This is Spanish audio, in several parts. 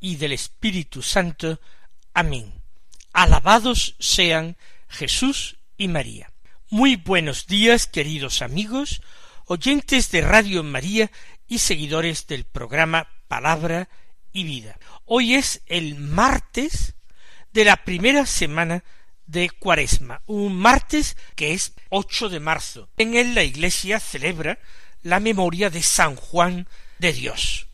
y del Espíritu Santo. Amén. Alabados sean Jesús y María. Muy buenos días, queridos amigos, oyentes de Radio María y seguidores del programa Palabra y Vida. Hoy es el martes de la primera semana de Cuaresma, un martes que es 8 de marzo. En él la Iglesia celebra la memoria de San Juan de Dios,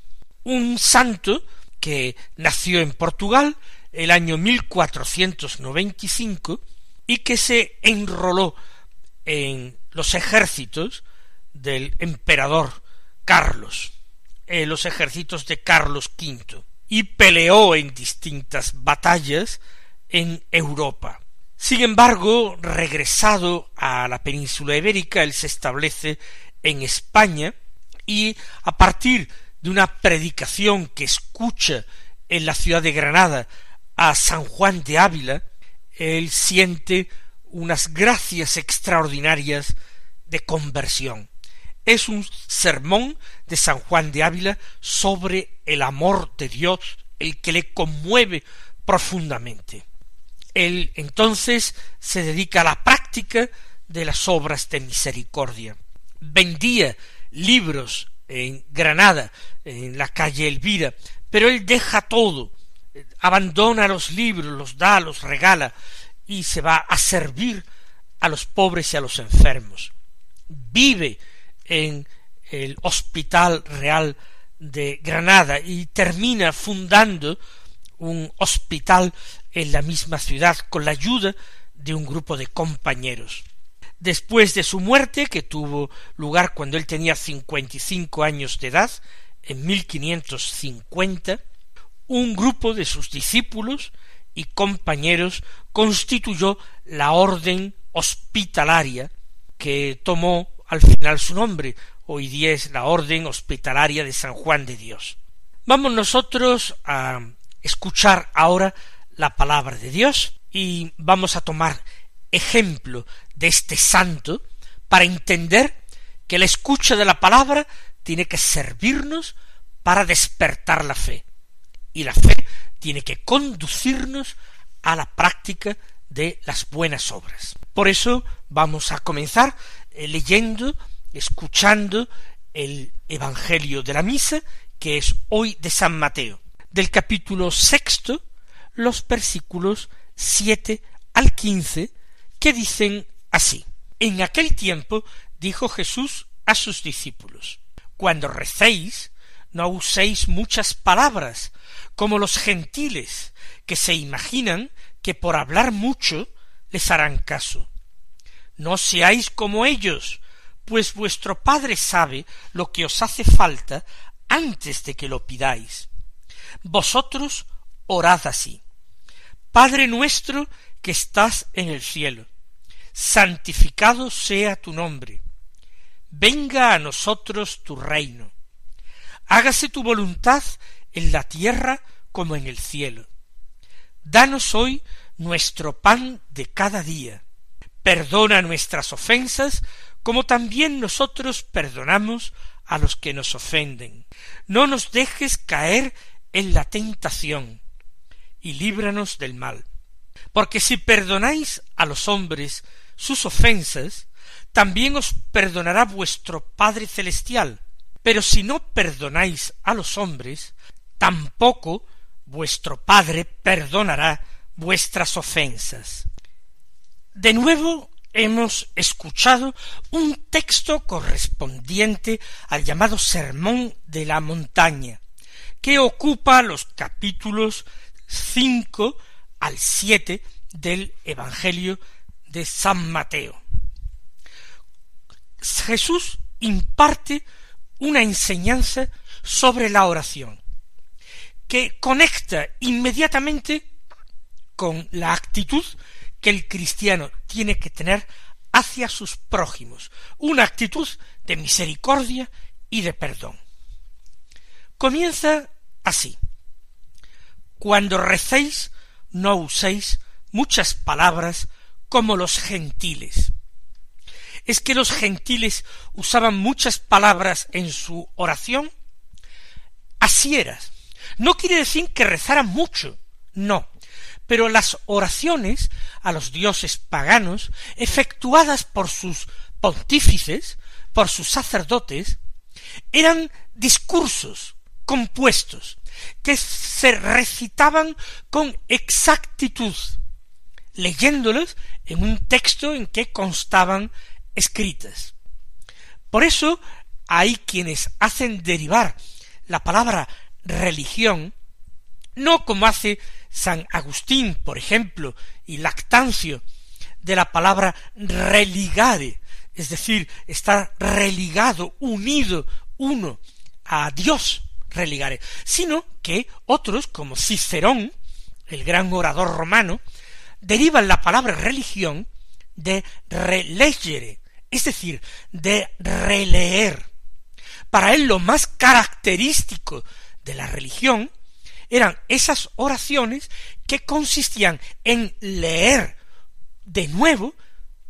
un santo que nació en Portugal el año 1495 y que se enroló en los ejércitos del emperador Carlos, en los ejércitos de Carlos V, y peleó en distintas batallas en Europa. Sin embargo, regresado a la península ibérica, él se establece en España y a partir de una predicación que escucha en la ciudad de Granada a San Juan de Ávila, él siente unas gracias extraordinarias de conversión. Es un sermón de San Juan de Ávila sobre el amor de Dios, el que le conmueve profundamente. Él entonces se dedica a la práctica de las obras de misericordia. Vendía libros en Granada, en la calle Elvira, pero él deja todo, abandona los libros, los da, los regala, y se va a servir a los pobres y a los enfermos. Vive en el Hospital Real de Granada y termina fundando un hospital en la misma ciudad con la ayuda de un grupo de compañeros. Después de su muerte, que tuvo lugar cuando él tenía cincuenta y cinco años de edad, en 1550, un grupo de sus discípulos y compañeros constituyó la orden hospitalaria que tomó al final su nombre. Hoy día es la Orden Hospitalaria de San Juan de Dios. Vamos nosotros a escuchar ahora la palabra de Dios y vamos a tomar ejemplo de este santo para entender que la escucha de la palabra tiene que servirnos para despertar la fe. Y la fe tiene que conducirnos a la práctica de las buenas obras. Por eso vamos a comenzar eh, leyendo, escuchando el Evangelio de la Misa, que es hoy de San Mateo, del capítulo sexto, los versículos siete al quince, que dicen así. En aquel tiempo dijo Jesús a sus discípulos, cuando recéis, no uséis muchas palabras, como los gentiles, que se imaginan que por hablar mucho les harán caso. No seáis como ellos, pues vuestro Padre sabe lo que os hace falta antes de que lo pidáis. Vosotros orad así. Padre nuestro que estás en el cielo, santificado sea tu nombre. Venga a nosotros tu reino hágase tu voluntad en la tierra como en el cielo. Danos hoy nuestro pan de cada día. Perdona nuestras ofensas, como también nosotros perdonamos a los que nos ofenden. No nos dejes caer en la tentación, y líbranos del mal. Porque si perdonáis a los hombres sus ofensas, también os perdonará vuestro Padre Celestial pero si no perdonáis a los hombres, tampoco vuestro Padre perdonará vuestras ofensas. De nuevo hemos escuchado un texto correspondiente al llamado Sermón de la Montaña, que ocupa los capítulos cinco al siete del Evangelio de San Mateo. Jesús imparte una enseñanza sobre la oración, que conecta inmediatamente con la actitud que el cristiano tiene que tener hacia sus prójimos, una actitud de misericordia y de perdón. Comienza así. Cuando recéis, no uséis muchas palabras como los gentiles. ¿Es que los gentiles usaban muchas palabras en su oración? Así era. No quiere decir que rezaran mucho, no. Pero las oraciones a los dioses paganos, efectuadas por sus pontífices, por sus sacerdotes, eran discursos compuestos que se recitaban con exactitud, leyéndolos en un texto en que constaban escritas. Por eso hay quienes hacen derivar la palabra religión, no como hace San Agustín, por ejemplo, y Lactancio, de la palabra religare, es decir, estar religado, unido, uno a Dios, religare, sino que otros, como Cicerón, el gran orador romano, derivan la palabra religión de relegere, es decir, de releer. Para él lo más característico de la religión eran esas oraciones que consistían en leer de nuevo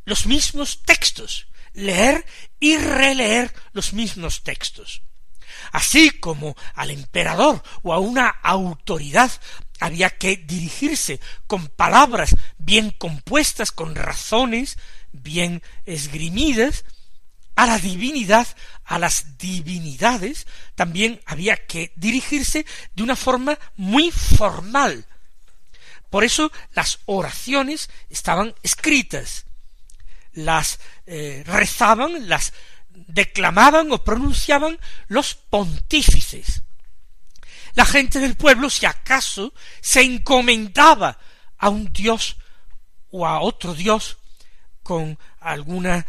los mismos textos, leer y releer los mismos textos. Así como al emperador o a una autoridad había que dirigirse con palabras bien compuestas, con razones bien esgrimidas, a la divinidad, a las divinidades, también había que dirigirse de una forma muy formal. Por eso las oraciones estaban escritas, las eh, rezaban, las declamaban o pronunciaban los pontífices. La gente del pueblo, si acaso, se encomendaba a un dios o a otro dios con alguna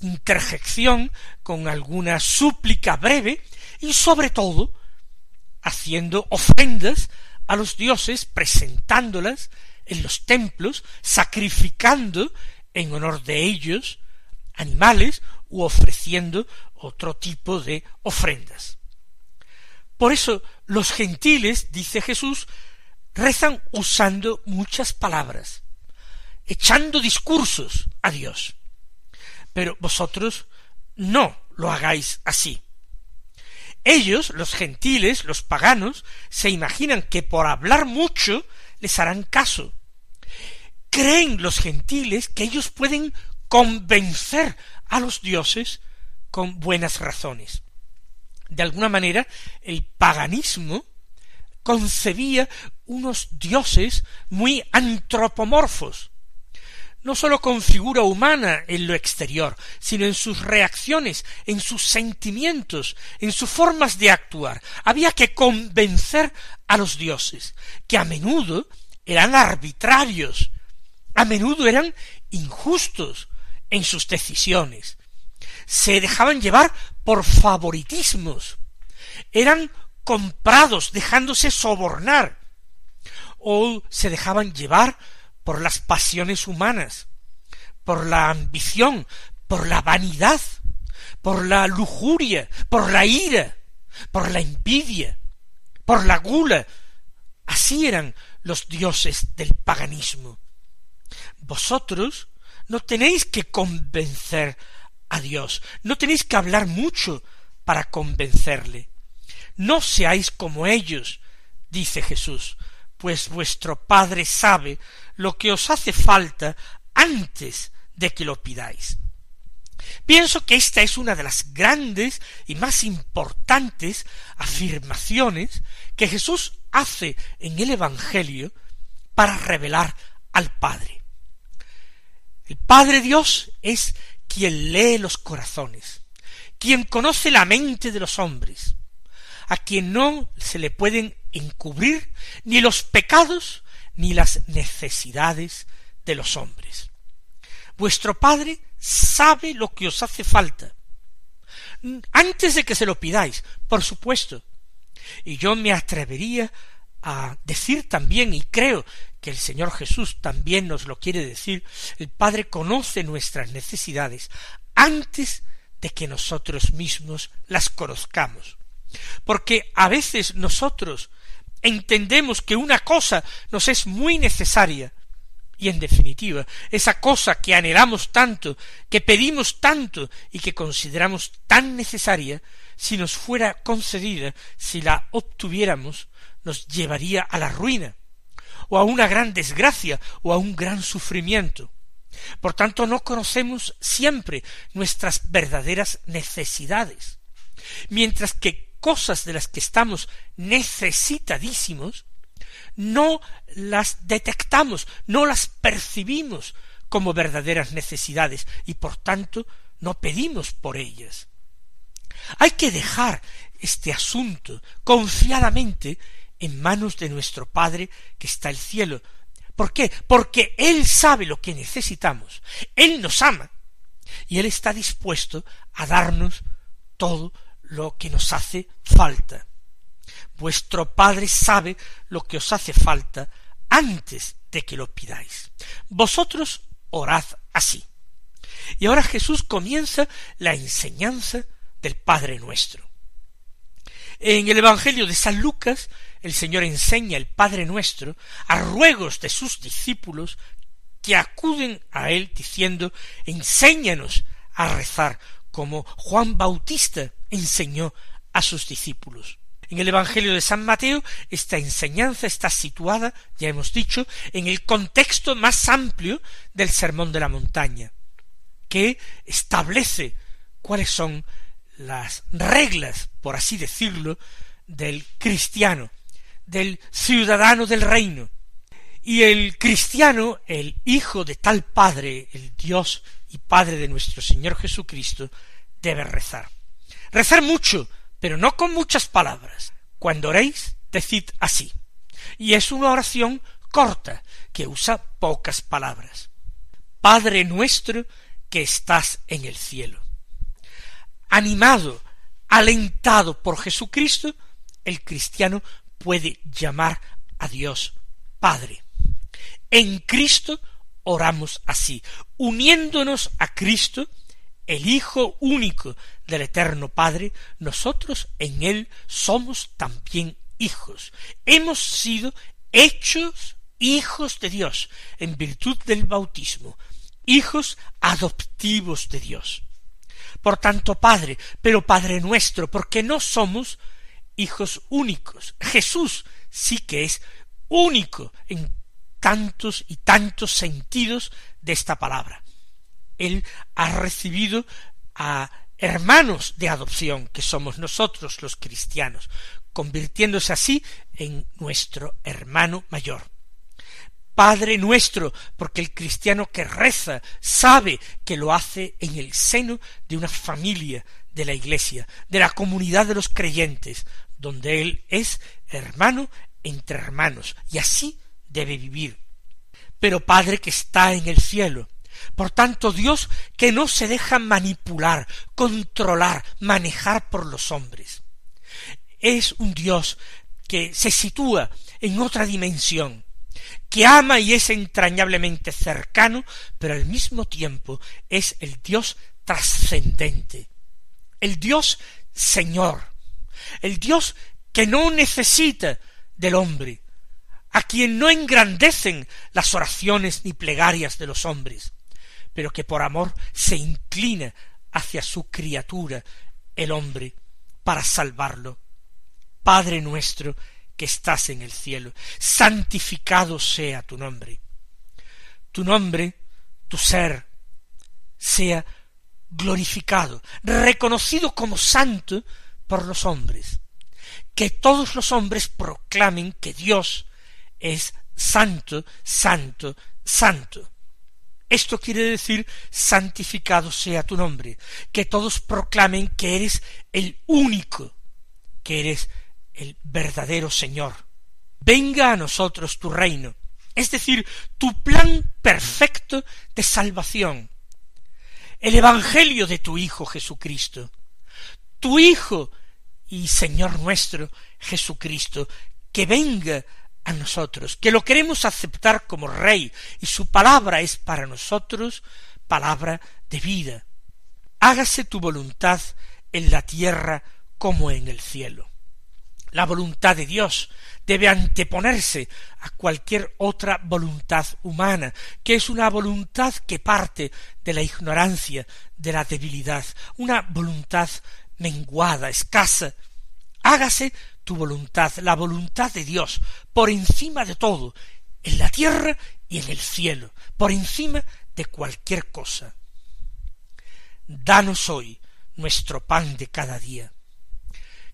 interjección, con alguna súplica breve, y sobre todo haciendo ofrendas a los dioses, presentándolas en los templos, sacrificando en honor de ellos animales u ofreciendo otro tipo de ofrendas. Por eso los gentiles, dice Jesús, rezan usando muchas palabras, echando discursos a Dios. Pero vosotros no lo hagáis así. Ellos, los gentiles, los paganos, se imaginan que por hablar mucho les harán caso. Creen los gentiles que ellos pueden convencer a los dioses con buenas razones. De alguna manera, el paganismo concebía unos dioses muy antropomorfos, no sólo con figura humana en lo exterior, sino en sus reacciones, en sus sentimientos, en sus formas de actuar. Había que convencer a los dioses, que a menudo eran arbitrarios, a menudo eran injustos en sus decisiones, se dejaban llevar por favoritismos, eran comprados dejándose sobornar, o se dejaban llevar por las pasiones humanas, por la ambición, por la vanidad, por la lujuria, por la ira, por la envidia, por la gula. Así eran los dioses del paganismo. Vosotros no tenéis que convencer a no tenéis que hablar mucho para convencerle. No seáis como ellos, dice Jesús, pues vuestro Padre sabe lo que os hace falta antes de que lo pidáis. Pienso que esta es una de las grandes y más importantes afirmaciones que Jesús hace en el Evangelio para revelar al Padre. El Padre Dios es quien lee los corazones, quien conoce la mente de los hombres, a quien no se le pueden encubrir ni los pecados ni las necesidades de los hombres. Vuestro Padre sabe lo que os hace falta. Antes de que se lo pidáis, por supuesto. Y yo me atrevería a decir también, y creo que el Señor Jesús también nos lo quiere decir, el Padre conoce nuestras necesidades antes de que nosotros mismos las conozcamos. Porque a veces nosotros entendemos que una cosa nos es muy necesaria, y en definitiva, esa cosa que anhelamos tanto, que pedimos tanto y que consideramos tan necesaria, si nos fuera concedida, si la obtuviéramos, nos llevaría a la ruina, o a una gran desgracia, o a un gran sufrimiento. Por tanto, no conocemos siempre nuestras verdaderas necesidades, mientras que cosas de las que estamos necesitadísimos, no las detectamos, no las percibimos como verdaderas necesidades y por tanto no pedimos por ellas. Hay que dejar este asunto confiadamente en manos de nuestro Padre que está el cielo. ¿Por qué? Porque Él sabe lo que necesitamos, Él nos ama y Él está dispuesto a darnos todo lo que nos hace falta. Vuestro Padre sabe lo que os hace falta antes de que lo pidáis. Vosotros orad así. Y ahora Jesús comienza la enseñanza del Padre nuestro. En el Evangelio de San Lucas, el Señor enseña el Padre nuestro a ruegos de sus discípulos que acuden a Él diciendo Enséñanos a rezar como Juan Bautista enseñó a sus discípulos. En el Evangelio de San Mateo esta enseñanza está situada, ya hemos dicho, en el contexto más amplio del Sermón de la Montaña, que establece cuáles son las reglas, por así decirlo, del cristiano, del ciudadano del reino. Y el cristiano, el hijo de tal Padre, el Dios y Padre de nuestro Señor Jesucristo, debe rezar. Rezar mucho, pero no con muchas palabras. Cuando oréis, decid así. Y es una oración corta, que usa pocas palabras. Padre nuestro que estás en el cielo. Animado, alentado por Jesucristo, el cristiano puede llamar a Dios Padre. En Cristo oramos así, uniéndonos a Cristo, el Hijo único del Eterno Padre, nosotros en Él somos también hijos. Hemos sido hechos hijos de Dios en virtud del bautismo, hijos adoptivos de Dios. Por tanto, Padre, pero Padre nuestro, porque no somos hijos únicos. Jesús sí que es único en tantos y tantos sentidos de esta palabra. Él ha recibido a hermanos de adopción, que somos nosotros los cristianos, convirtiéndose así en nuestro hermano mayor. Padre nuestro, porque el cristiano que reza sabe que lo hace en el seno de una familia de la Iglesia, de la comunidad de los creyentes, donde él es hermano entre hermanos, y así debe vivir. Pero Padre que está en el cielo, por tanto, Dios que no se deja manipular, controlar, manejar por los hombres. Es un Dios que se sitúa en otra dimensión, que ama y es entrañablemente cercano, pero al mismo tiempo es el Dios trascendente, el Dios Señor, el Dios que no necesita del hombre, a quien no engrandecen las oraciones ni plegarias de los hombres, pero que por amor se inclina hacia su criatura, el hombre, para salvarlo. Padre nuestro que estás en el cielo, santificado sea tu nombre. Tu nombre, tu ser, sea glorificado, reconocido como santo por los hombres. Que todos los hombres proclamen que Dios es santo, santo, santo. Esto quiere decir santificado sea tu nombre, que todos proclamen que eres el único, que eres el verdadero Señor. Venga a nosotros tu reino, es decir, tu plan perfecto de salvación, el Evangelio de tu Hijo Jesucristo. Tu Hijo y Señor nuestro Jesucristo, que venga a nosotros, que lo queremos aceptar como Rey, y su palabra es para nosotros palabra de vida. Hágase tu voluntad en la tierra como en el cielo. La voluntad de Dios debe anteponerse a cualquier otra voluntad humana, que es una voluntad que parte de la ignorancia, de la debilidad, una voluntad menguada, escasa. Hágase tu voluntad, la voluntad de Dios, por encima de todo, en la tierra y en el cielo, por encima de cualquier cosa. Danos hoy nuestro pan de cada día.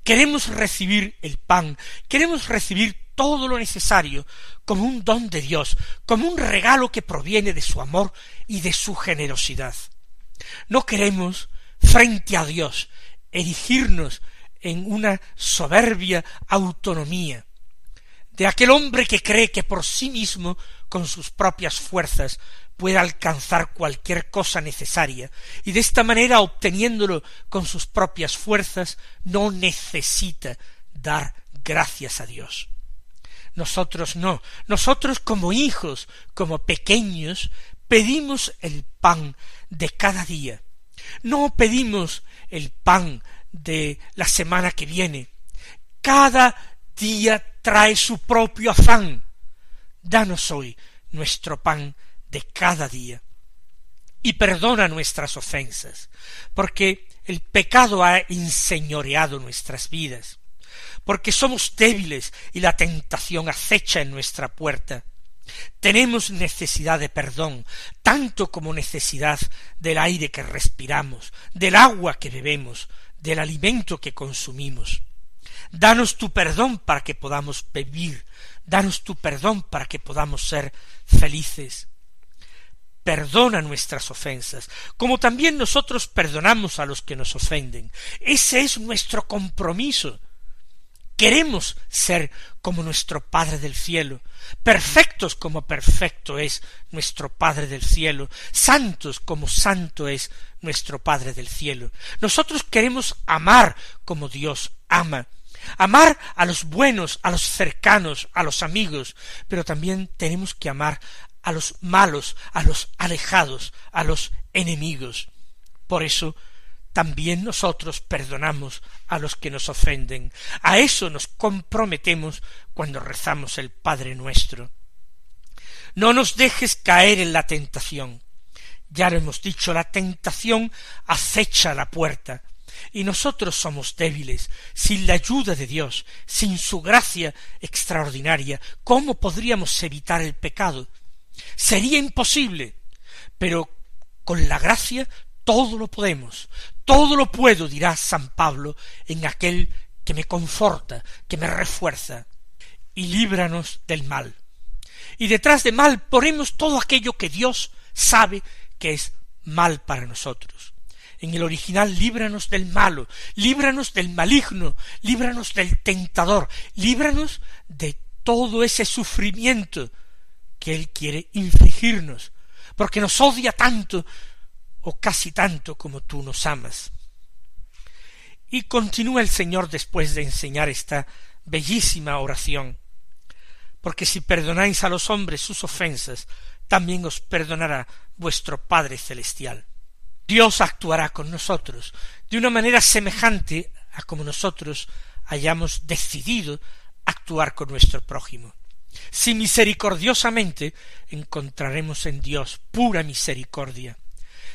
Queremos recibir el pan, queremos recibir todo lo necesario como un don de Dios, como un regalo que proviene de su amor y de su generosidad. No queremos, frente a Dios, erigirnos en una soberbia autonomía, de aquel hombre que cree que por sí mismo, con sus propias fuerzas, puede alcanzar cualquier cosa necesaria, y de esta manera obteniéndolo con sus propias fuerzas, no necesita dar gracias a Dios. Nosotros no, nosotros como hijos, como pequeños, pedimos el pan de cada día. No pedimos el pan de la semana que viene. Cada día trae su propio afán. Danos hoy nuestro pan de cada día. Y perdona nuestras ofensas, porque el pecado ha enseñoreado nuestras vidas, porque somos débiles y la tentación acecha en nuestra puerta. Tenemos necesidad de perdón, tanto como necesidad del aire que respiramos, del agua que bebemos, del alimento que consumimos. Danos tu perdón para que podamos vivir, danos tu perdón para que podamos ser felices. Perdona nuestras ofensas, como también nosotros perdonamos a los que nos ofenden. Ese es nuestro compromiso. Queremos ser como nuestro Padre del cielo, perfectos como perfecto es nuestro Padre del cielo, santos como santo es nuestro Padre del cielo. Nosotros queremos amar como Dios ama, amar a los buenos, a los cercanos, a los amigos, pero también tenemos que amar a los malos, a los alejados, a los enemigos. Por eso también nosotros perdonamos a los que nos ofenden. A eso nos comprometemos cuando rezamos el Padre nuestro. No nos dejes caer en la tentación. Ya lo hemos dicho, la tentación acecha la puerta, y nosotros somos débiles. Sin la ayuda de Dios, sin su gracia extraordinaria, ¿cómo podríamos evitar el pecado? Sería imposible, pero con la gracia todo lo podemos, todo lo puedo, dirá San Pablo, en aquel que me conforta, que me refuerza, y líbranos del mal. Y detrás de mal ponemos todo aquello que Dios sabe que es mal para nosotros. En el original, líbranos del malo, líbranos del maligno, líbranos del tentador, líbranos de todo ese sufrimiento que Él quiere infligirnos, porque nos odia tanto o casi tanto como tú nos amas. Y continúa el Señor después de enseñar esta bellísima oración, porque si perdonáis a los hombres sus ofensas, también os perdonará vuestro Padre Celestial. Dios actuará con nosotros de una manera semejante a como nosotros hayamos decidido actuar con nuestro prójimo. Si misericordiosamente encontraremos en Dios pura misericordia,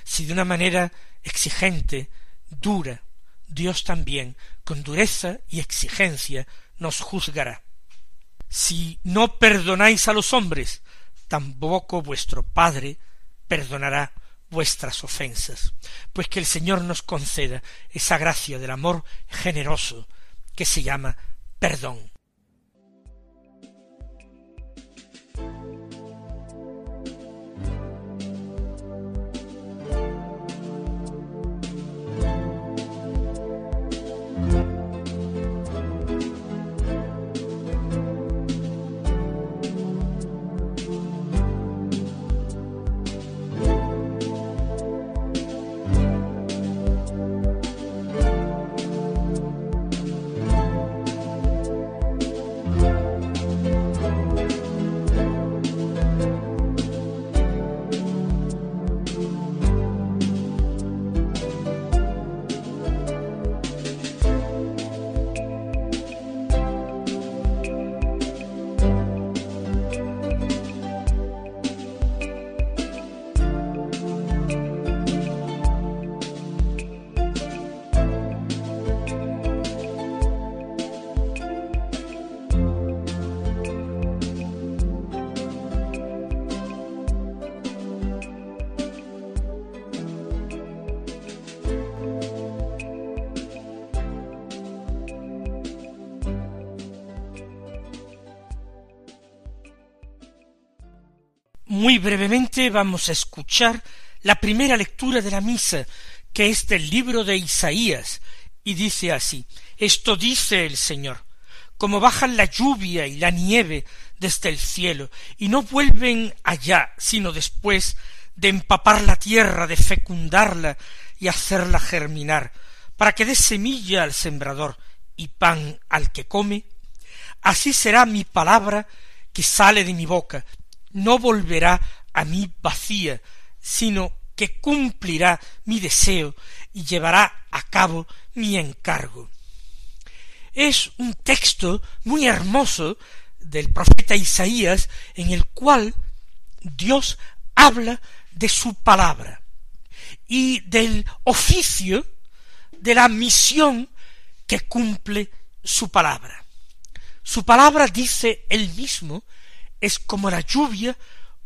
si de una manera exigente, dura, Dios también, con dureza y exigencia, nos juzgará. Si no perdonáis a los hombres, tampoco vuestro Padre perdonará vuestras ofensas, pues que el Señor nos conceda esa gracia del amor generoso que se llama perdón. Muy brevemente vamos a escuchar la primera lectura de la misa, que es del libro de Isaías, y dice así Esto dice el Señor como bajan la lluvia y la nieve desde el cielo, y no vuelven allá, sino después de empapar la tierra, de fecundarla y hacerla germinar, para que dé semilla al sembrador y pan al que come, así será mi palabra que sale de mi boca, no volverá a mí vacía, sino que cumplirá mi deseo y llevará a cabo mi encargo. Es un texto muy hermoso del profeta Isaías en el cual Dios habla de su palabra y del oficio de la misión que cumple su palabra. Su palabra, dice él mismo, es como la lluvia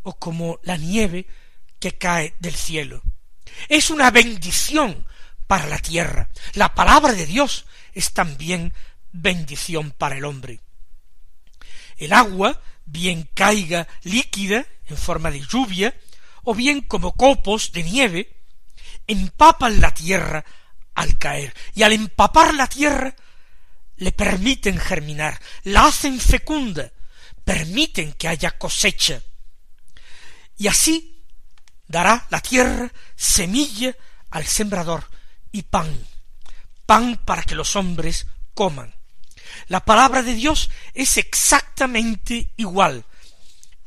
o como la nieve que cae del cielo. Es una bendición para la tierra. La palabra de Dios es también bendición para el hombre. El agua, bien caiga líquida en forma de lluvia, o bien como copos de nieve, empapan la tierra al caer, y al empapar la tierra le permiten germinar, la hacen fecunda, permiten que haya cosecha. Y así dará la tierra semilla al sembrador y pan, pan para que los hombres coman. La palabra de Dios es exactamente igual.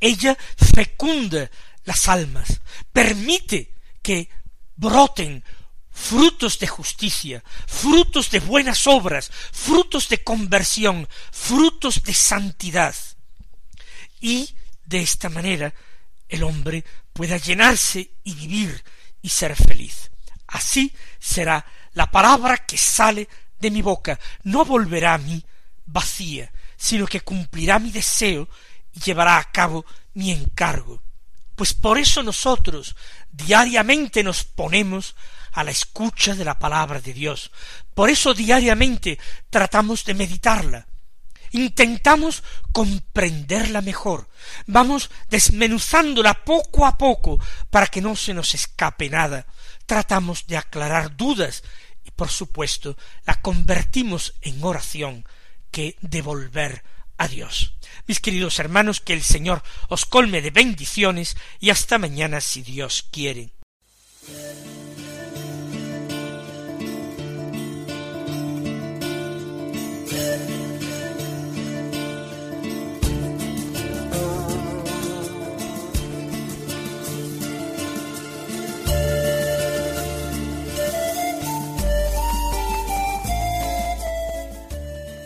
Ella fecunda las almas, permite que broten frutos de justicia, frutos de buenas obras, frutos de conversión, frutos de santidad. Y de esta manera el hombre pueda llenarse y vivir y ser feliz. Así será la palabra que sale de mi boca, no volverá a mí vacía, sino que cumplirá mi deseo y llevará a cabo mi encargo. Pues por eso nosotros diariamente nos ponemos a la escucha de la palabra de Dios. Por eso diariamente tratamos de meditarla. Intentamos comprenderla mejor. Vamos desmenuzándola poco a poco para que no se nos escape nada. Tratamos de aclarar dudas y por supuesto la convertimos en oración que devolver a Dios. Mis queridos hermanos, que el Señor os colme de bendiciones y hasta mañana si Dios quiere.